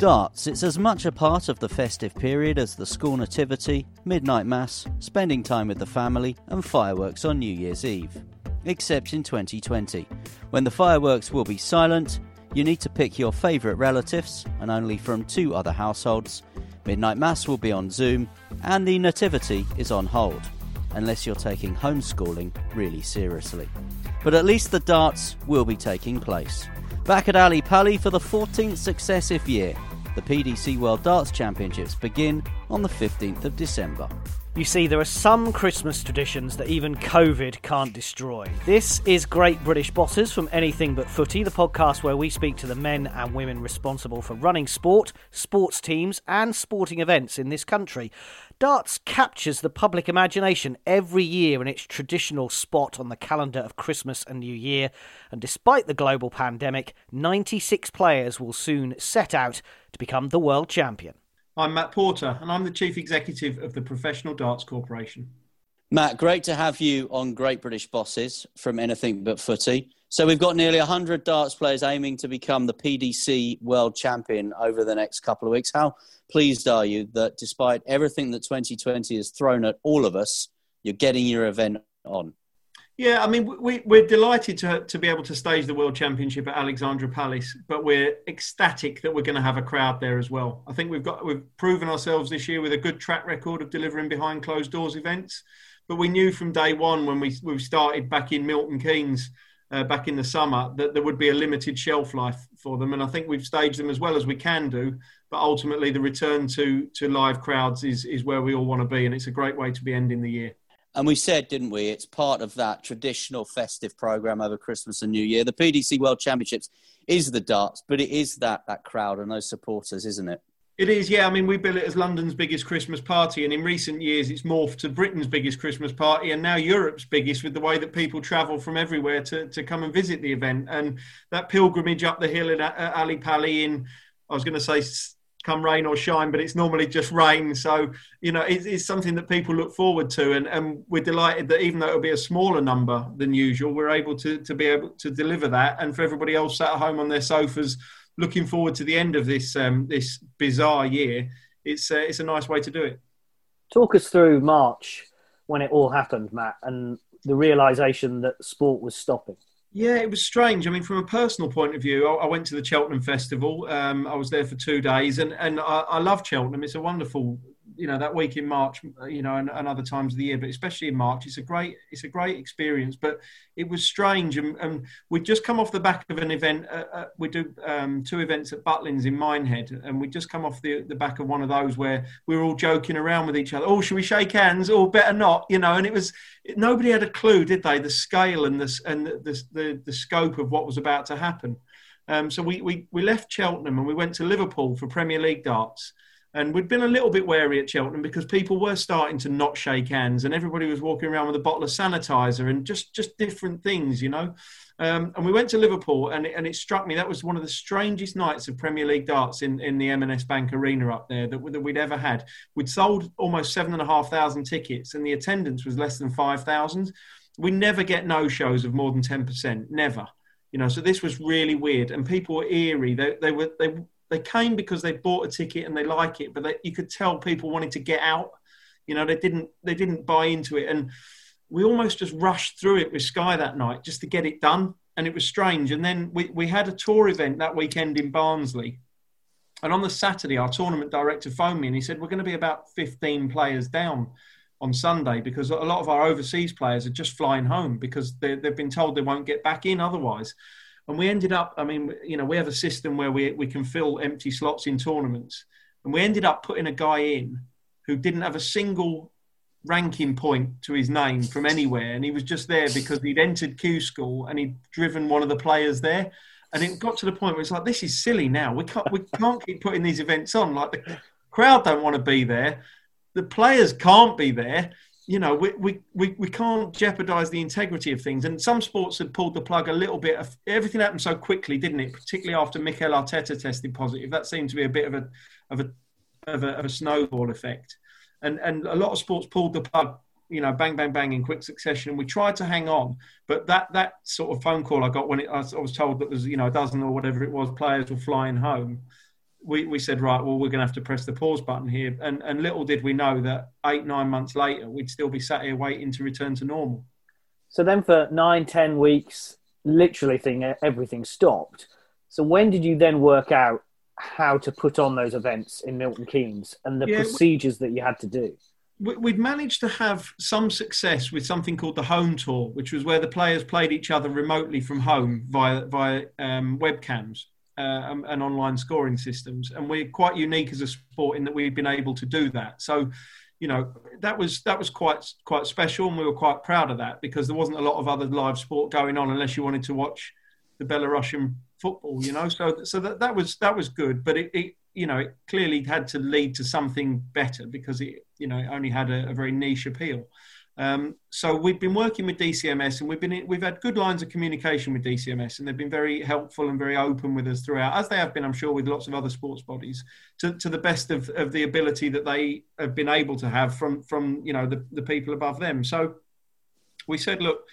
Darts, it's as much a part of the festive period as the school nativity, midnight mass, spending time with the family, and fireworks on New Year's Eve. Except in 2020, when the fireworks will be silent, you need to pick your favourite relatives, and only from two other households. Midnight Mass will be on Zoom, and the Nativity is on hold, unless you're taking homeschooling really seriously. But at least the darts will be taking place. Back at Ali Pali for the 14th successive year, the PDC World Darts Championships begin on the 15th of December. You see, there are some Christmas traditions that even COVID can't destroy. This is Great British Bosses from Anything But Footy, the podcast where we speak to the men and women responsible for running sport, sports teams, and sporting events in this country. Darts captures the public imagination every year in its traditional spot on the calendar of Christmas and New Year, and despite the global pandemic, 96 players will soon set out to become the world champion. I'm Matt Porter, and I'm the Chief Executive of the Professional Darts Corporation. Matt, great to have you on Great British Bosses from Anything But Footy. So, we've got nearly 100 darts players aiming to become the PDC World Champion over the next couple of weeks. How pleased are you that despite everything that 2020 has thrown at all of us, you're getting your event on? Yeah, I mean, we, we're delighted to, to be able to stage the World Championship at Alexandra Palace, but we're ecstatic that we're going to have a crowd there as well. I think we've got we've proven ourselves this year with a good track record of delivering behind closed doors events. But we knew from day one when we we started back in Milton Keynes uh, back in the summer that there would be a limited shelf life for them, and I think we've staged them as well as we can do. But ultimately, the return to to live crowds is is where we all want to be, and it's a great way to be ending the year. And we said, didn't we? It's part of that traditional festive program over Christmas and New Year. The PDC World Championships is the darts, but it is that that crowd and those supporters, isn't it? It is, yeah. I mean, we bill it as London's biggest Christmas party, and in recent years, it's morphed to Britain's biggest Christmas party, and now Europe's biggest, with the way that people travel from everywhere to, to come and visit the event. And that pilgrimage up the hill uh, Ali Pali in, I was going to say come rain or shine, but it's normally just rain. So, you know, it's, it's, something that people look forward to. And, and we're delighted that even though it'll be a smaller number than usual, we're able to, to be able to deliver that. And for everybody else sat at home on their sofas, looking forward to the end of this, um, this bizarre year, it's, uh, it's a nice way to do it. Talk us through March when it all happened, Matt, and the realization that sport was stopping. Yeah, it was strange. I mean, from a personal point of view, I, I went to the Cheltenham Festival. Um, I was there for two days, and and I, I love Cheltenham. It's a wonderful you know that week in March, you know, and, and, other times of the year, but especially in March, it's a great it's a great experience. But it was strange, and, and we'd just come off the back of an event. Uh, uh, we do um, two events at Butlins in Minehead, and we just come off the the back of one of those where we were all joking around with each other. Oh, should we shake hands? Or oh, better not, you know. And it was nobody had a clue, did they? The scale and the and the the, the scope of what was about to happen. Um, so we, we we left Cheltenham and we went to Liverpool for Premier League darts And we'd been a little bit wary at Cheltenham because people were starting to not shake hands, and everybody was walking around with a bottle of sanitizer and just just different things, you know. Um, and we went to Liverpool, and it, and it struck me that was one of the strangest nights of Premier League darts in, in the M&S Bank Arena up there that, that we'd ever had. We'd sold almost seven and a half thousand tickets, and the attendance was less than five thousand. We never get no shows of more than ten percent, never. You know, so this was really weird, and people were eerie. They, they were they they came because they bought a ticket and they like it, but they, you could tell people wanted to get out. You know, they didn't they didn't buy into it, and we almost just rushed through it with Sky that night just to get it done, and it was strange. And then we we had a tour event that weekend in Barnsley, and on the Saturday, our tournament director phoned me and he said we're going to be about 15 players down on Sunday because a lot of our overseas players are just flying home because they've been told they won't get back in otherwise. And we ended up, I mean, you know, we have a system where we, we can fill empty slots in tournaments. And we ended up putting a guy in who didn't have a single ranking point to his name from anywhere. And he was just there because he'd entered Q school and he'd driven one of the players there. And it got to the point where it's like, this is silly now. We can't, we can't keep putting these events on. Like the crowd don't want to be there. The players can't be there you know, we, we, we, we can't jeopardize the integrity of things. And some sports had pulled the plug a little bit. Everything happened so quickly, didn't it? Particularly after Mikel Arteta tested positive. That seemed to be a bit of a, of a, of a, of a snowball effect. And, and a lot of sports pulled the plug, you know, bang, bang, bang in quick succession. We tried to hang on, but that, that sort of phone call I got when it, I was told that there was, you know, a dozen or whatever it was, players were flying home we, we said, right, well, we're going to have to press the pause button here. And, and little did we know that eight, nine months later, we'd still be sat here waiting to return to normal. So then for nine, ten weeks, literally thing, everything stopped. So when did you then work out how to put on those events in Milton Keynes and the yeah, procedures that you had to do? We'd managed to have some success with something called the home tour, which was where the players played each other remotely from home via via um, webcams uh, and online scoring systems. And we're quite unique as a sport in that we've been able to do that. So, you know, that was that was quite quite special, and we were quite proud of that because there wasn't a lot of other live sport going on unless you wanted to watch the Belarusian football. You know, so so that that was that was good, but it, it you know it clearly had to lead to something better because it you know it only had a, a very niche appeal. Um, so we've been working with DCMS, and we've been we've had good lines of communication with DCMS, and they've been very helpful and very open with us throughout, as they have been, I'm sure, with lots of other sports bodies, to, to the best of, of the ability that they have been able to have from from you know the, the people above them. So we said, look,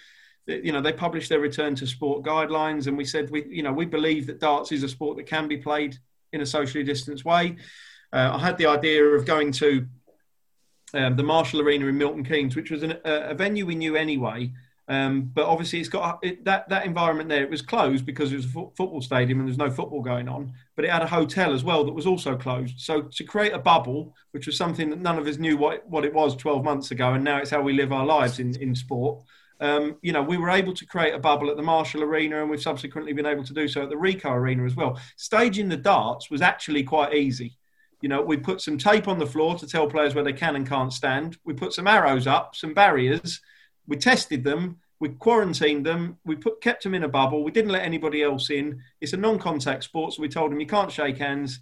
you know, they published their return to sport guidelines, and we said we you know we believe that darts is a sport that can be played in a socially distanced way. Uh, I had the idea of going to um, the Marshall Arena in Milton Keynes, which was an, a, a, venue we knew anyway. Um, but obviously, it's got it, that that environment there. It was closed because it was a fo- football stadium and there's no football going on. But it had a hotel as well that was also closed. So to create a bubble, which was something that none of us knew what what it was 12 months ago, and now it's how we live our lives in in sport. Um, you know, we were able to create a bubble at the Marshall Arena, and we've subsequently been able to do so at the Ricoh Arena as well. Staging the darts was actually quite easy. You know, we put some tape on the floor to tell players where they can and can't stand. We put some arrows up, some barriers. We tested them. We quarantined them. We put kept them in a bubble. We didn't let anybody else in. It's a non-contact sport, so we told them you can't shake hands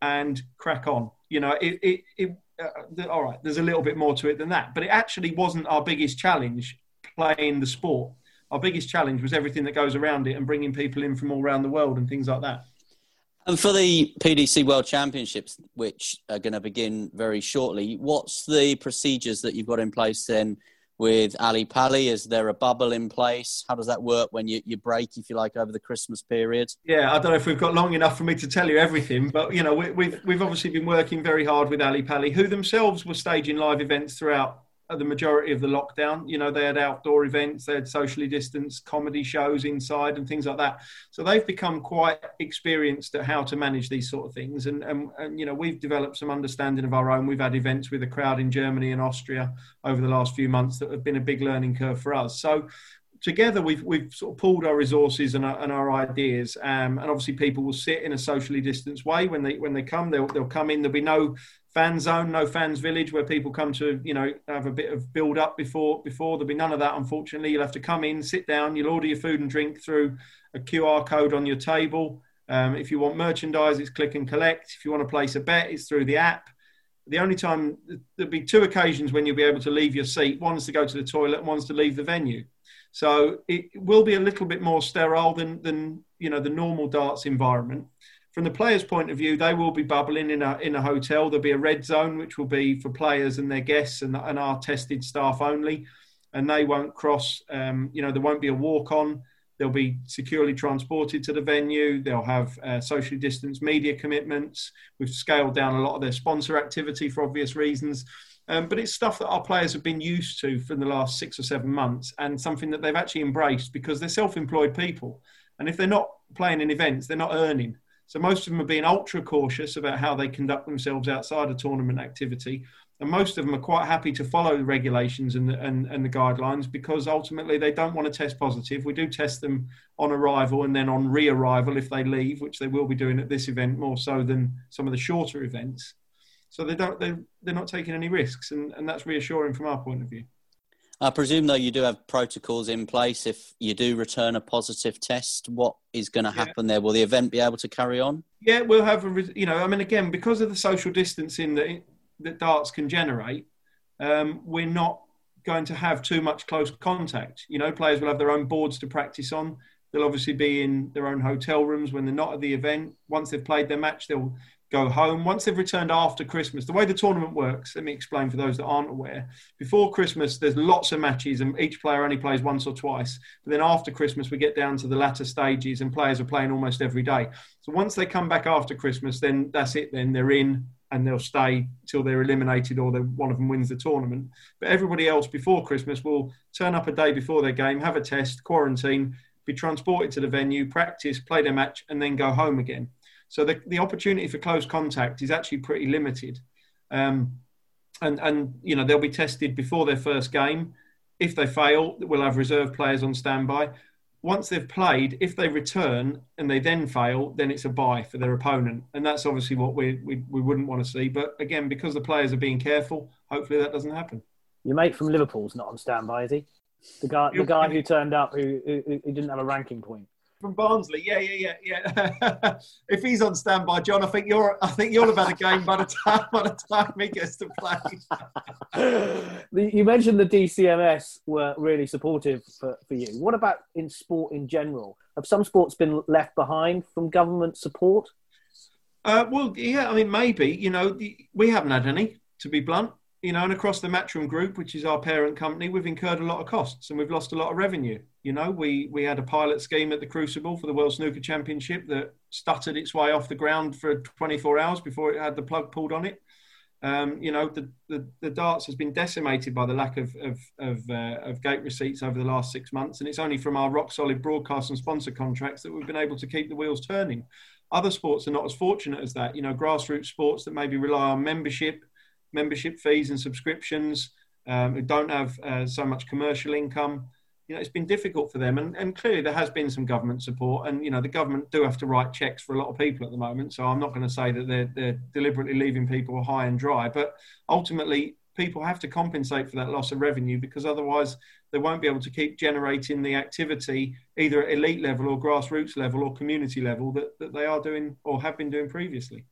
and crack on. You know, it, it, it uh, all right. There's a little bit more to it than that, but it actually wasn't our biggest challenge playing the sport. Our biggest challenge was everything that goes around it and bringing people in from all around the world and things like that. And for the PDC World Championships, which are going to begin very shortly, what's the procedures that you've got in place then with Ali Pali? Is there a bubble in place? How does that work when you, you break, if you like, over the Christmas period? Yeah, I don't know if we've got long enough for me to tell you everything, but you know, we, we've we've obviously been working very hard with Ali Pali, who themselves were staging live events throughout the majority of the lockdown. You know, they had outdoor events, they had socially distanced comedy shows inside and things like that. So they've become quite experienced at how to manage these sort of things. And, and, and, you know, we've developed some understanding of our own. We've had events with a crowd in Germany and Austria over the last few months that have been a big learning curve for us. So together we've we've sort of pulled our resources and our, and our ideas um, and obviously people will sit in a socially distanced way when they when they come they'll, they'll come in there'll be no fan zone, no fans village where people come to, you know, have a bit of build up before before. There'll be none of that, unfortunately. You'll have to come in, sit down, you'll order your food and drink through a QR code on your table. Um, if you want merchandise, it's click and collect. If you want to place a bet, it's through the app. The only time there'll be two occasions when you'll be able to leave your seat. One's to go to the toilet, one's to leave the venue. So it will be a little bit more sterile than than you know the normal darts environment. From the players' point of view, they will be bubbling in a in a hotel. There'll be a red zone which will be for players and their guests and, and our tested staff only, and they won't cross. Um, you know, there won't be a walk on. They'll be securely transported to the venue. They'll have uh, socially distanced media commitments. We've scaled down a lot of their sponsor activity for obvious reasons. Um, but it's stuff that our players have been used to for the last six or seven months and something that they've actually embraced because they're self employed people. And if they're not playing in events, they're not earning. So most of them are being ultra cautious about how they conduct themselves outside of tournament activity and most of them are quite happy to follow the regulations and the, and, and the guidelines because ultimately they don't want to test positive. We do test them on arrival and then on re-arrival if they leave, which they will be doing at this event more so than some of the shorter events. So they don't they they're not taking any risks, and, and that's reassuring from our point of view. I presume, though, you do have protocols in place. If you do return a positive test, what is going to happen yeah. there? Will the event be able to carry on? Yeah, we'll have a, you know, I mean, again, because of the social distancing that that darts can generate, um, we're not going to have too much close contact. You know, players will have their own boards to practice on. They'll obviously be in their own hotel rooms when they're not at the event. Once they've played their match, they'll go home. Once they've returned after Christmas, the way the tournament works, let me explain for those that aren't aware. Before Christmas, there's lots of matches, and each player only plays once or twice. But then after Christmas, we get down to the latter stages, and players are playing almost every day. So once they come back after Christmas, then that's it. Then they're in and they'll stay till they're eliminated or one of them wins the tournament. But everybody else before Christmas will turn up a day before their game, have a test, quarantine, be transported to the venue, practice, play their match, and then go home again. So the, the opportunity for close contact is actually pretty limited. Um, and, and, you know, they'll be tested before their first game. If they fail, we'll have reserve players on standby once they've played, if they return and they then fail, then it's a bye for their opponent, and that's obviously what we we, we wouldn't want to see. But again, because the players are being careful, hopefully that doesn't happen. Your mate from Liverpool's not on standby, is he? The guy, the guy who turned up who, who, who didn't have a ranking point from Barnsley. Yeah, yeah, yeah, yeah. if he's on standby, John, I think you're. I think you'll have had a game by the time by the time he gets to play. you mentioned the DCMS were really supportive for, for you. What about in sport in general? Have some sports been left behind from government support? Uh, well, yeah. I mean, maybe. You know, we haven't had any. To be blunt, you know, and across the Matchroom Group, which is our parent company, we've incurred a lot of costs and we've lost a lot of revenue. You know, we we had a pilot scheme at the Crucible for the World Snooker Championship that stuttered its way off the ground for 24 hours before it had the plug pulled on it. Um, you know, the, the, the, darts has been decimated by the lack of of of, uh, of gate receipts over the last six months, and it's only from our rock solid broadcast and sponsor contracts that we've been able to keep the wheels turning. Other sports are not as fortunate as that. You know, grassroots sports that maybe rely on membership membership fees and subscriptions, um, who don't have uh, so much commercial income. You know, it's been difficult for them, and, and clearly there has been some government support. And you know, the government do have to write checks for a lot of people at the moment. So I'm not going to say that they're they're deliberately leaving people high and dry, but ultimately people have to compensate for that loss of revenue because otherwise they won't be able to keep generating the activity either at elite level or grassroots level or community level that, that they are doing or have been doing previously.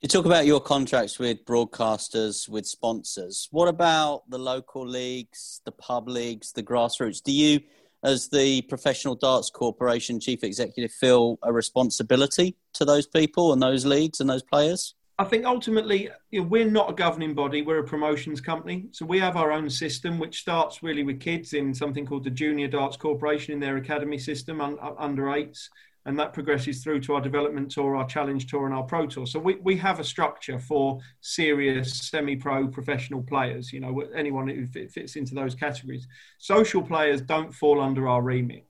You talk about your contracts with broadcasters, with sponsors. What about the local leagues, the pub leagues, the grassroots? Do you, as the Professional Darts Corporation chief executive, feel a responsibility to those people and those leagues and those players? I think ultimately you know, we're not a governing body, we're a promotions company. So we have our own system, which starts really with kids in something called the Junior Darts Corporation in their academy system, un- under eights and that progresses through to our development tour, our challenge tour, and our pro tour. So we, we have a structure for serious semi-pro professional players. You know, anyone who fits into those categories. Social players don't fall under our remit.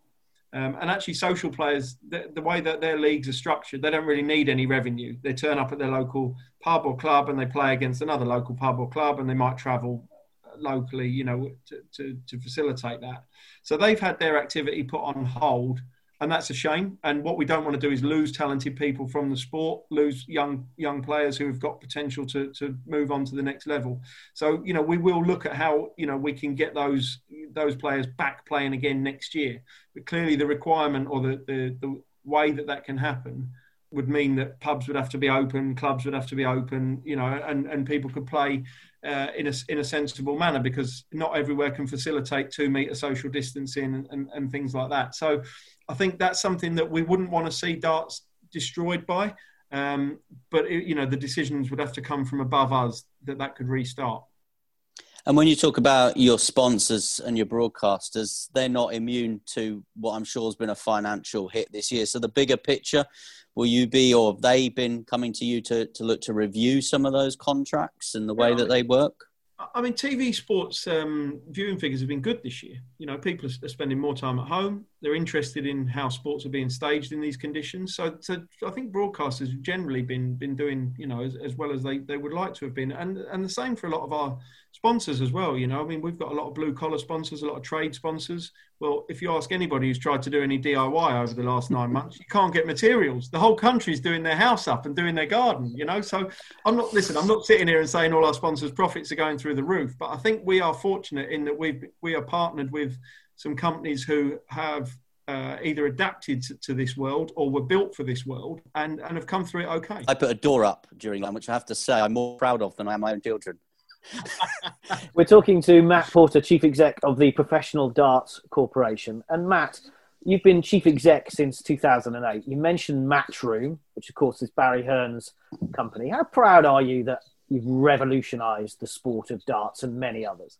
Um, and actually, social players, the, the, way that their leagues are structured, they don't really need any revenue. They turn up at their local pub or club and they play against another local pub or club, and they might travel locally, you know, to, to, to facilitate that. So they've had their activity put on hold and that's a shame. And what we don't want to do is lose talented people from the sport, lose young young players who have got potential to to move on to the next level. So you know we will look at how you know we can get those those players back playing again next year. But clearly the requirement or the the, the way that that can happen would mean that pubs would have to be open, clubs would have to be open, you know, and, and people could play uh, in a in a sensible manner because not everywhere can facilitate two meter social distancing and, and, and things like that. So I think that's something that we wouldn't want to see darts destroyed by. Um, but it, you know, the decisions would have to come from above us that that could restart. And when you talk about your sponsors and your broadcasters, they're not immune to what I'm sure has been a financial hit this year. So the bigger picture, will you be, or have they been coming to you to, to look to review some of those contracts and the way yeah, that they work? I mean, TV sports um, viewing figures have been good this year. You know, people are spending more time at home. They're interested in how sports are being staged in these conditions. So, so I think broadcasters have generally been been doing, you know, as, as well as they, they would like to have been, and and the same for a lot of our sponsors as well. You know, I mean, we've got a lot of blue collar sponsors, a lot of trade sponsors. Well, if you ask anybody who's tried to do any DIY over the last nine months, you can't get materials. The whole country's doing their house up and doing their garden. You know, so I'm not listen. I'm not sitting here and saying all our sponsors' profits are going through the roof, but I think we are fortunate in that we we are partnered with some companies who have uh, either adapted to, to, this world or were built for this world and, and have come through it okay. I put a door up during that, which I have to say I'm more proud of than I am my own children. We're talking to Matt Porter, Chief Exec of the Professional Darts Corporation. And Matt, you've been Chief Exec since 2008. You mentioned Matchroom, which of course is Barry Hearn's company. How proud are you that you've revolutionised the sport of darts and many others?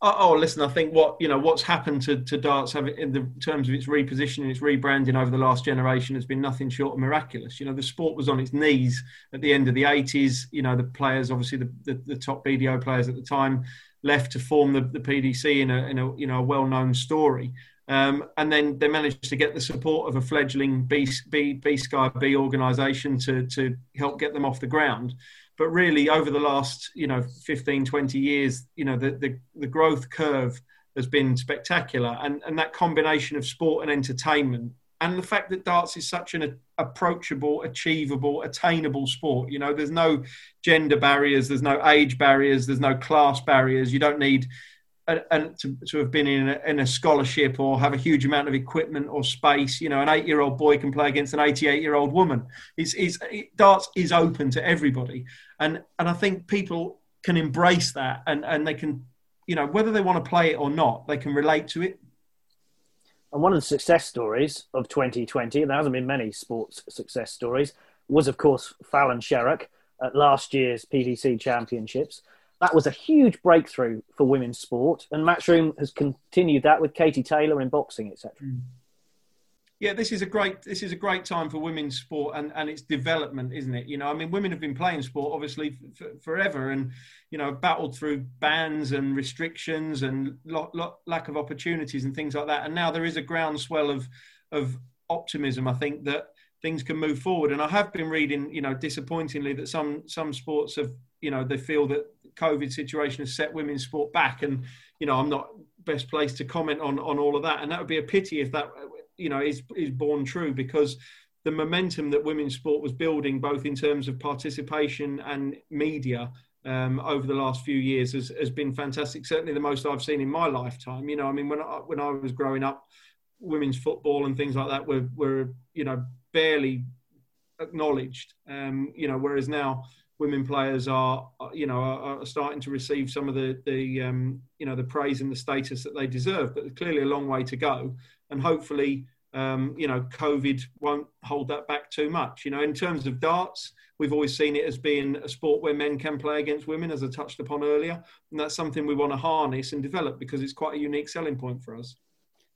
Oh, oh, listen, I think what you know what's happened to, to darts in the terms of its repositioning, its rebranding over the last generation has been nothing short of miraculous. You know, the sport was on its knees at the end of the 80s. You know, the players, obviously the, the, the top BDO players at the time, left to form the, the PDC in a, in a you know a well-known story. Um, and then they managed to get the support of a fledgling B, B, B Sky B organisation to, to help get them off the ground but really over the last you know 15 20 years you know the the, the growth curve has been spectacular. And and that combination of sport and entertainment and the fact that darts is such an approachable achievable attainable sport you know there's no gender barriers there's no age barriers there's no class barriers. You don't need and to, to have been in a, in a, scholarship or have a huge amount of equipment or space. You know, an eight-year-old boy can play against an 88-year-old woman. It's, it's, it, darts is open to everybody, and and I think people can embrace that, and and they can, you know, whether they want to play it or not, they can relate to it. And one of the success stories of 2020, and there hasn't been many sports success stories, was of course Fallon Sherrock at last year's PDC Championships that was a huge breakthrough for women's sport, and Matchroom has continued that with Katie Taylor in boxing, etc. Mm. Yeah, this is a great this is a great time for women's sport and, and its development, isn't it? You know, I mean, women have been playing sport obviously f- forever, and you know, battled through bans and restrictions and lack of opportunities and things like that. And now there is a groundswell of of optimism. I think that things can move forward. And I have been reading, you know, disappointingly that some some sports have, you know, they feel that COVID situation has set women's sport back. And, you know, I'm not best placed to comment on, on all of that. And that would be a pity if that, you know, is, is born true because the momentum that women's sport was building, both in terms of participation and media, um, over the last few years has, has been fantastic. Certainly the most I've seen in my lifetime. You know, I mean, when I, when I was growing up, women's football and things like that were, were you know, barely acknowledged. Um, you know, whereas now women players are, you know, are, starting to receive some of the, the um, you know, the praise and the status that they deserve. But clearly a long way to go, and hopefully, um, you know, COVID won't hold that back too much. You know, in terms of darts, we've always seen it as being a sport where men can play against women, as I touched upon earlier, and that's something we want to harness and develop because it's quite a unique selling point for us.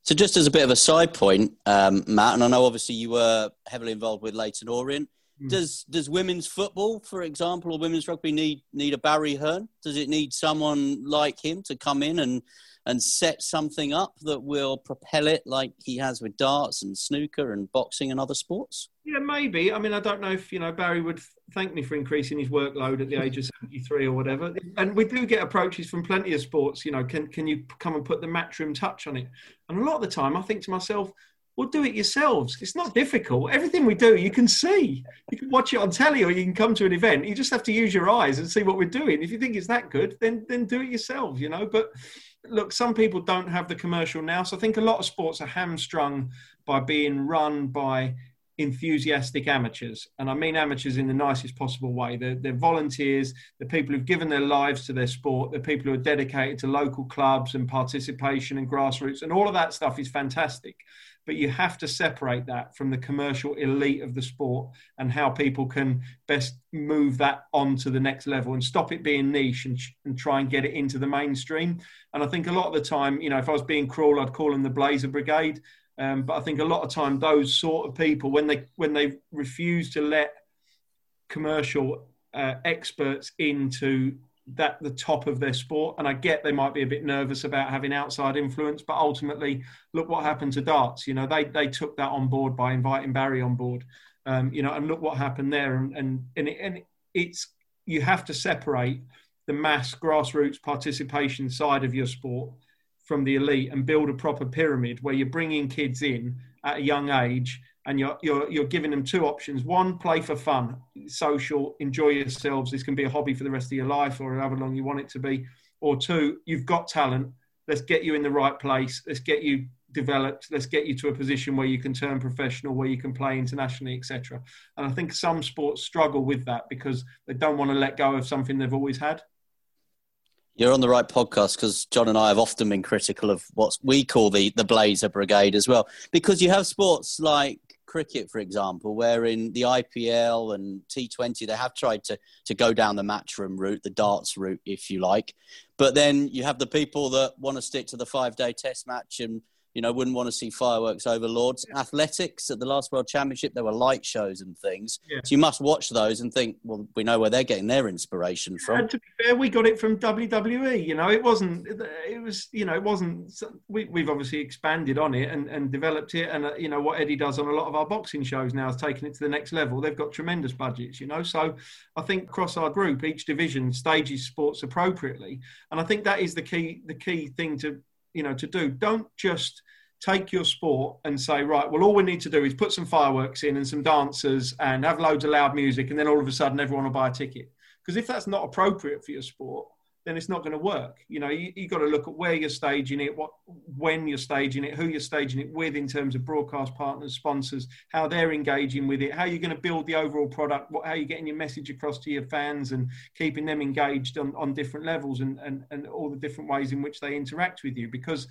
So, just as a bit of a side point, um, Matt, and I know obviously you were heavily involved with Leyton Orient. Mm. Does does women's football, for example, or women's rugby need need a Barry Hearn? Does it need someone like him to come in and and set something up that will propel it like he has with darts and snooker and boxing and other sports? Yeah, maybe. I mean, I don't know if you know Barry would thank me for increasing his workload at the age of seventy-three or whatever. And we do get approaches from plenty of sports. You know, can can you come and put the matchroom touch on it? And a lot of the time, I think to myself, well, do it yourselves. It's not difficult. Everything we do, you can see. You can watch it on telly, or you can come to an event. You just have to use your eyes and see what we're doing. If you think it's that good, then then do it yourselves. You know, but look, some people don't have the commercial now. So I think a lot of sports are hamstrung by being run by enthusiastic amateurs, and I mean amateurs in the nicest possible way. They're, they're, volunteers, they're people who've given their lives to their sport, they're people who are dedicated to local clubs and participation and grassroots, and all of that stuff is fantastic. But you have to separate that from the commercial elite of the sport and how people can best move that on to the next level and stop it being niche and, and try and get it into the mainstream. And I think a lot of the time, you know, if I was being cruel, I'd call them the Blazer Brigade um, but I think a lot of time those sort of people, when they when they refuse to let commercial uh, experts into that the top of their sport, and I get they might be a bit nervous about having outside influence, but ultimately, look what happened to darts. You know, they they took that on board by inviting Barry on board. Um, you know, and look what happened there, and and and, it, and it's you have to separate the mass grassroots participation side of your sport from the elite and build a proper pyramid where you're bringing kids in at a young age and you're, you're, you're giving them two options. One, play for fun, social, enjoy yourselves. This can be a hobby for the rest of your life or however long you want it to be. Or two, you've got talent. Let's get you in the right place. Let's get you developed. Let's get you to a position where you can turn professional, where you can play internationally, etc. And I think some sports struggle with that because they don't want to let go of something they've always had. You're on the right podcast because John and I have often been critical of what we call the, the Blazer Brigade as well. Because you have sports like cricket, for example, where in the IPL and T20, they have tried to, to go down the matchroom route, the darts route, if you like. But then you have the people that want to stick to the five day test match and you know, wouldn't want to see fireworks over Lords. Yeah. Athletics at the last World Championship, there were light shows and things. Yeah. So you must watch those and think, well, we know where they're getting their inspiration from. And to be fair, we got it from WWE. You know, it wasn't, it was, you know, it wasn't, we, we've obviously expanded on it and, and developed it. And, uh, you know, what Eddie does on a lot of our boxing shows now is taking it to the next level. They've got tremendous budgets, you know. So I think across our group, each division stages sports appropriately. And I think that is the key, the key thing to, you know, to do. Don't just take your sport and say, right, well, all we need to do is put some fireworks in and some dancers and have loads of loud music, and then all of a sudden everyone will buy a ticket. Because if that's not appropriate for your sport, then it's not going to work. You know, you, have got to look at where you're staging it, what, when you're staging it, who you're staging it with in terms of broadcast partners, sponsors, how they're engaging with it, how you're going to build the overall product, what, how you're getting your message across to your fans and keeping them engaged on, on different levels and, and, and all the different ways in which they interact with you. Because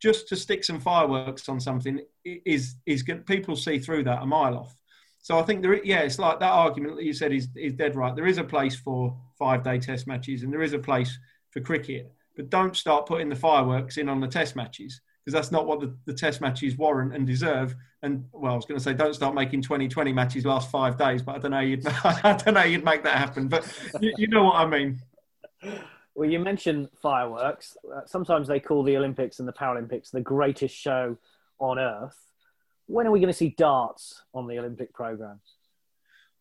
just to stick some fireworks on something is is good. People see through that a mile off. So I think there, yeah, it's like that argument that you said is is dead right. There is a place for five day test matches, and there is a place for cricket, but don't start putting the fireworks in on the test matches because that's not what the, the test matches warrant and deserve. And well, I was going to say, don't start making 2020 matches last five days, but I don't know you'd I don't know you'd make that happen. But you, you know what I mean. Well, you mentioned fireworks. Uh, sometimes they call the Olympics and the Paralympics the greatest show on earth. When are we going to see darts on the Olympic program?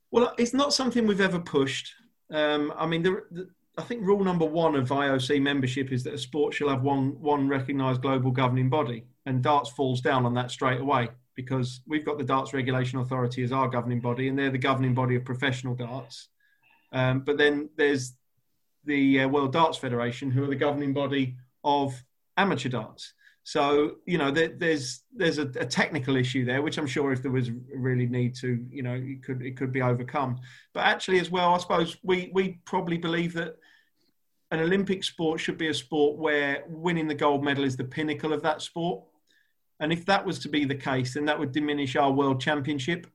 Well, it's not something we've ever pushed. Um, I mean, the, the, I think rule number one of IOC membership is that a sport shall have one one recognised global governing body, and darts falls down on that straight away because we've got the Darts Regulation Authority as our governing body, and they're the governing body of professional darts. Um, but then there's the uh, World Darts Federation, who are the governing body of amateur darts. So you know, there, there's there's a, a, technical issue there, which I'm sure if there was really need to, you know, it could it could be overcome. But actually, as well, I suppose we we probably believe that an Olympic sport should be a sport where winning the gold medal is the pinnacle of that sport. And if that was to be the case, then that would diminish our world championship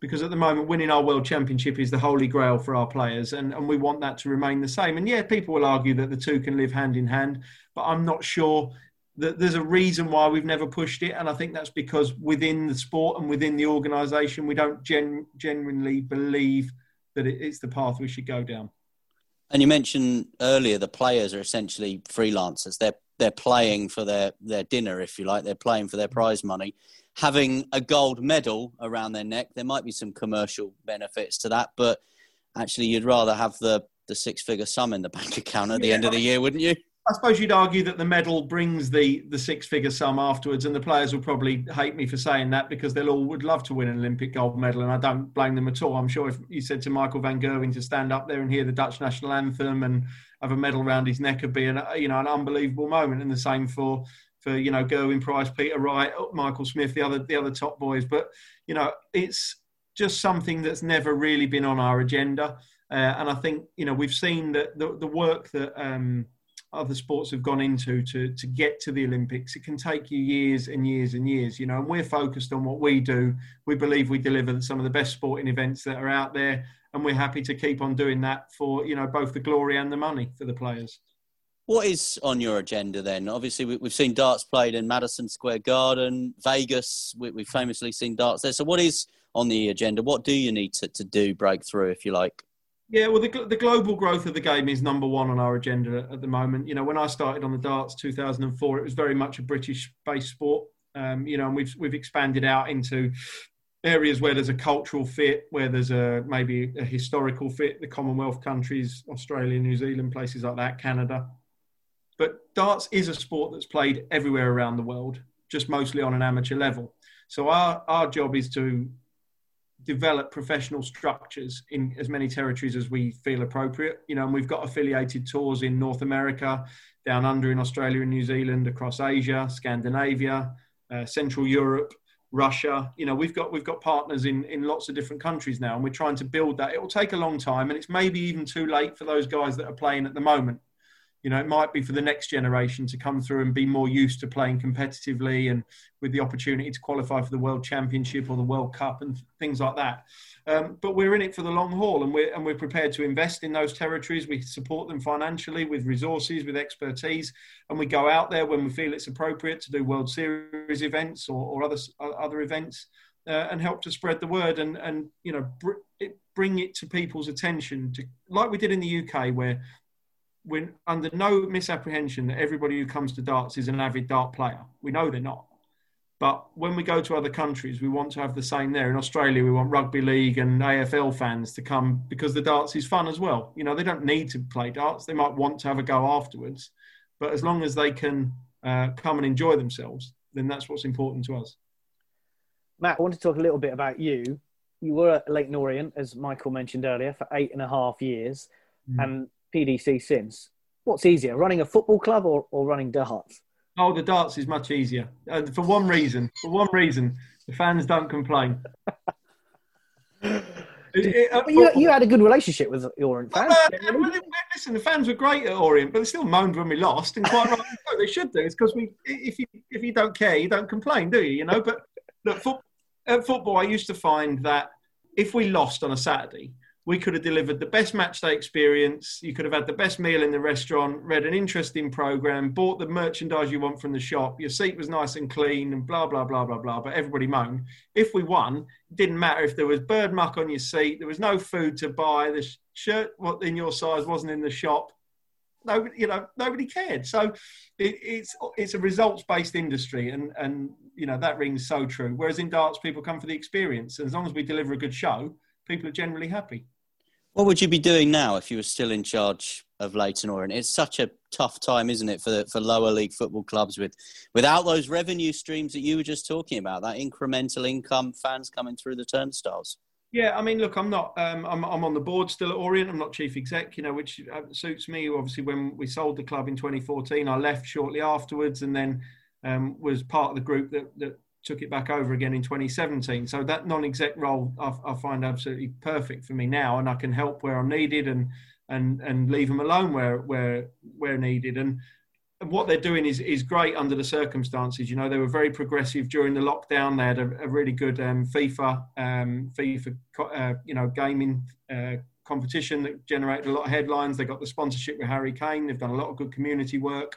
because at the moment winning our world championship is the holy grail for our players and, and we want that to remain the same and yeah people will argue that the two can live hand in hand but i'm not sure there's a reason why we've never pushed it and i think that's because within the sport and within the organization we don't gen- genuinely believe that it's the path we should go down and you mentioned earlier the players are essentially freelancers they're they're playing for their their dinner if you like they're playing for their prize money having a gold medal around their neck. There might be some commercial benefits to that, but actually, you'd rather have the the six figure sum in the bank account at the yeah, end of the year, wouldn't you? I suppose you'd argue that the medal brings the the six figure sum afterwards, and the players will probably hate me for saying that because they'll all would love to win an Olympic gold medal, and I don't blame them at all. I'm sure if you said to Michael van Gerwen to stand up there and hear the Dutch national anthem and have a medal around his neck would be an you know an unbelievable moment, and the same for for you know Gerwyn Price, Peter Wright, Michael Smith, the other the other top boys. But you know, it's just something that's never really been on our agenda. Uh, and I think you know we've seen that the, the work that um, other sports have gone into to to get to the Olympics. It can take you years and years and years. You know, and we're focused on what we do. We believe we deliver some of the best sporting events that are out there, and we're happy to keep on doing that for you know both the glory and the money for the players. What is on your agenda then? Obviously, we've seen darts played in Madison Square Garden, Vegas. We've famously seen darts there. So, what is on the agenda? What do you need to, to do, break through, if you like? Yeah, well, the, the global growth of the game is number one on our agenda at the moment. You know, when I started on the darts 2004, it was very much a British-based sport. Um, you know, and we've we've expanded out into areas where there's a cultural fit, where there's a maybe a historical fit. The Commonwealth countries, Australia, New Zealand, places like that, Canada. But darts is a sport that's played everywhere around the world, just mostly on an amateur level. So our, our job is to develop professional structures in as many territories as we feel appropriate. You know, and we've got affiliated tours in North America, down under in Australia and New Zealand, across Asia, Scandinavia, uh, Central Europe, Russia. You know, we've got we've got partners in in lots of different countries now, and we're trying to build that. It will take a long time, and it's maybe even too late for those guys that are playing at the moment you know, it might be for the next generation to come through and be more used to playing competitively and with the opportunity to qualify for the World Championship or the World Cup and things like that. Um, but we're in it for the long haul, and we're and we're prepared to invest in those territories. We support them financially with resources, with expertise, and we go out there when we feel it's appropriate to do World Series events or, or other other events. Uh, and help to spread the word and and you know br- it, bring it to people's attention to like we did in the UK where we're under no misapprehension that everybody who comes to darts is an avid dart player. We know they're not. But when we go to other countries, we want to have the same there. In Australia, we want rugby league and AFL fans to come because the darts is fun as well. You know, they don't need to play darts. They might want to have a go afterwards. But as long as they can uh, come and enjoy themselves, then that's what's important to us. Matt, I want to talk a little bit about you. You were at Leyton Orient, as Michael mentioned earlier, for eight and a half years. Mm. And PDC since. What's easier, running a football club or, or running darts? Oh, the darts is much easier. Uh, for one reason. For one reason, the fans don't complain. It, uh, you, you, had a good relationship with Orient fans. Uh, listen, the fans were great at Orient, but they still moaned when we lost, and quite right, they should do. It's because we, if you if you don't care, you don't complain, do you? You know. But look, foot, at football, I used to find that if we lost on a Saturday, we could have delivered the best match day experience. You could have had the best meal in the restaurant, read an interesting program, bought the merchandise you want from the shop. Your seat was nice and clean, and blah blah blah blah blah. But everybody moaned. If we won, it didn't matter if there was bird muck on your seat. There was no food to buy. The shirt what in your size wasn't in the shop. Nobody, you know, nobody cared. So it, it's it's a results based industry, and and you know that rings so true. Whereas in darts, people come for the experience. And as long as we deliver a good show, people are generally happy. What would you be doing now if you were still in charge of Leyton Orient? It's such a tough time, isn't it, for for lower league football clubs with without those revenue streams that you were just talking about, that incremental income, fans coming through the turnstiles. Yeah, I mean, look, I'm not. Um, I'm, I'm on the board still at Orient. I'm not chief exec, you know, which uh, suits me. Obviously, when we sold the club in 2014, I left shortly afterwards, and then um, was part of the group that, that took it back over again in 2017. So that non-exec role I, I, find absolutely perfect for me now, and I can help where I'm needed and and and leave them alone where where where needed. And what they're doing is is great under the circumstances. You know, they were very progressive during the lockdown. They had a, a really good um, FIFA um, FIFA uh, you know gaming. Uh, competition that generated a lot of headlines they got the sponsorship with harry kane they've done a lot of good community work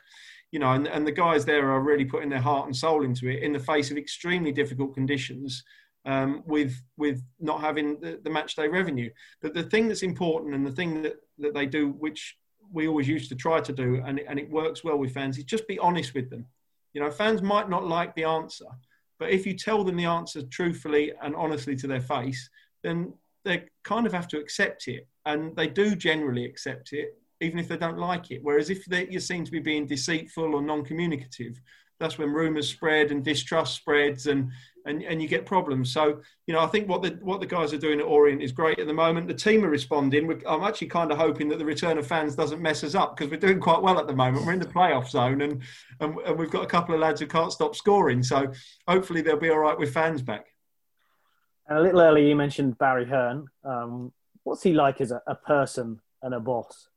you know, and, and the guys there are really putting their heart and soul into it in the face of extremely difficult conditions um, with with not having the, the match day revenue. But the thing that's important and the thing that, that they do, which we always used to try to do, and, and it works well with fans, is just be honest with them. You know, fans might not like the answer, but if you tell them the answer truthfully and honestly to their face, then they kind of have to accept it. And they do generally accept it even if they don't like it. Whereas if they, you seem to be being deceitful or non-communicative, that's when rumours spread and distrust spreads and and, and you get problems. So, you know, I think what the what the guys are doing at Orient is great at the moment. The team are responding. We're, I'm actually kind of hoping that the return of fans doesn't mess us up because we're doing quite well at the moment. We're in the playoff zone and, and, and we've got a couple of lads who can't stop scoring. So hopefully they'll be all right with fans back. And a little earlier, you mentioned Barry Hearn. Um, what's he like as a, a person and a boss?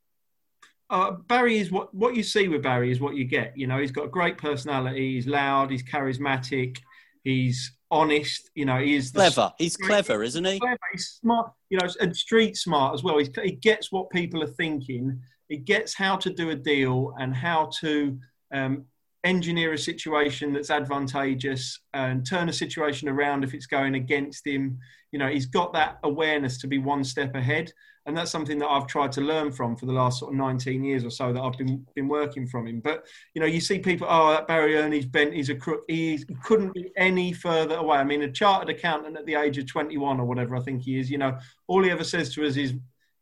Uh, Barry is what what you see with Barry is what you get. You know, he's got a great personality. He's loud. He's charismatic. He's honest. You know, he is clever. He's clever, isn't he? Clever. He's smart. You know, and street smart as well. He's, he gets what people are thinking. He gets how to do a deal and how to um, engineer a situation that's advantageous and turn a situation around if it's going against him. You know, he's got that awareness to be one step ahead and that's something that I've tried to learn from for the last sort of 19 years or so that I've been been working from him. But you know, you see people, oh, that Barry Hearn's bent, he's a crook. he couldn't be any further away. I mean, a chartered accountant at the age of 21 or whatever I think he is. You know, all he ever says to us is,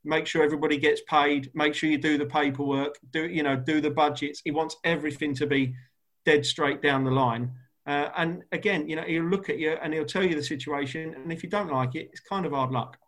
make sure everybody gets paid, make sure you do the paperwork, do you know, do the budgets. He wants everything to be dead straight down the line. Uh, and again, you know, he'll look at you and he'll tell you the situation, and if you don't like it, it's kind of hard luck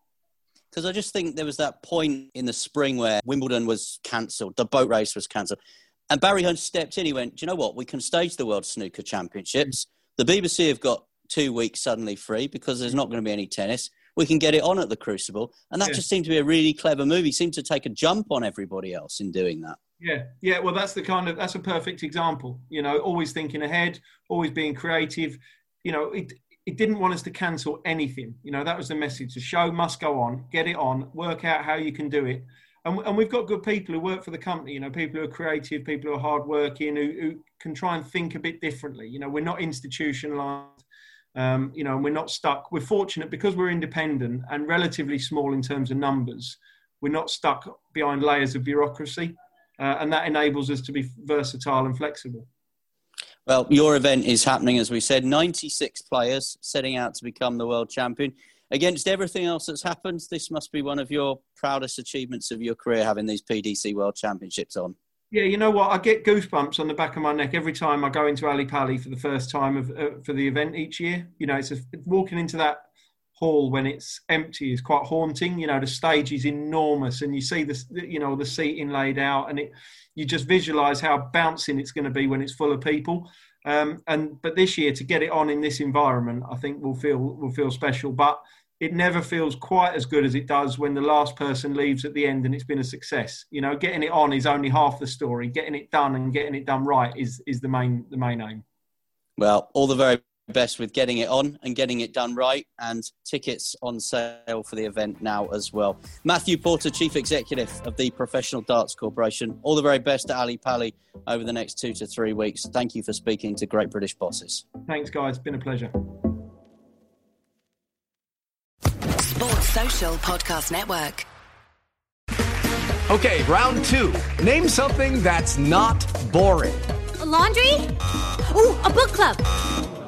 because I just think there was that point in the spring where Wimbledon was cancelled, the boat race was cancelled, and Barry Hearn stepped in. He went, "Do you know what? We can stage the World Snooker Championships. The BBC have got two weeks suddenly free because there's not going to be any tennis. We can get it on at the Crucible, and that yeah. just seemed to be a really clever move. He seemed to take a jump on everybody else in doing that. Yeah, yeah. Well, that's the kind of that's a perfect example. You know, always thinking ahead, always being creative. You know, it, it didn't want us to cancel anything. You know, that was the message. The show must go on, get it on, work out how you can do it. And, and we've got good people who work for the company, you know, people who are creative, people who are hardworking, who, who can try and think a bit differently. You know, we're not institutionalized, um, you know, and we're not stuck. We're fortunate because we're independent and relatively small in terms of numbers. We're not stuck behind layers of bureaucracy. Uh, and that enables us to be versatile and flexible. Well, your event is happening, as we said. 96 players setting out to become the world champion. Against everything else that's happened, this must be one of your proudest achievements of your career, having these PDC World Championships on. Yeah, you know what? I get goosebumps on the back of my neck every time I go into Ali Pali for the first time of, uh, for the event each year. You know, it's a, walking into that hall when it's empty is quite haunting. You know, the stage is enormous, and you see the you know the seating laid out, and it you just visualize how bouncing it's going to be when it's full of people. Um, and but this year to get it on in this environment, I think will feel will feel special. But it never feels quite as good as it does when the last person leaves at the end and it's been a success. You know, getting it on is only half the story. Getting it done and getting it done right is is the main the main aim. Well, all the very best with getting it on and getting it done right. And tickets on sale for the event now as well. Matthew Porter, Chief Executive of the Professional Darts Corporation. All the very best to Ali Pali over the next two to three weeks. Thank you for speaking to Great British Bosses. Thanks, guys. It's been a pleasure. Sports Social Podcast Network. Okay, round two. Name something that's not boring. A laundry? Ooh, a book club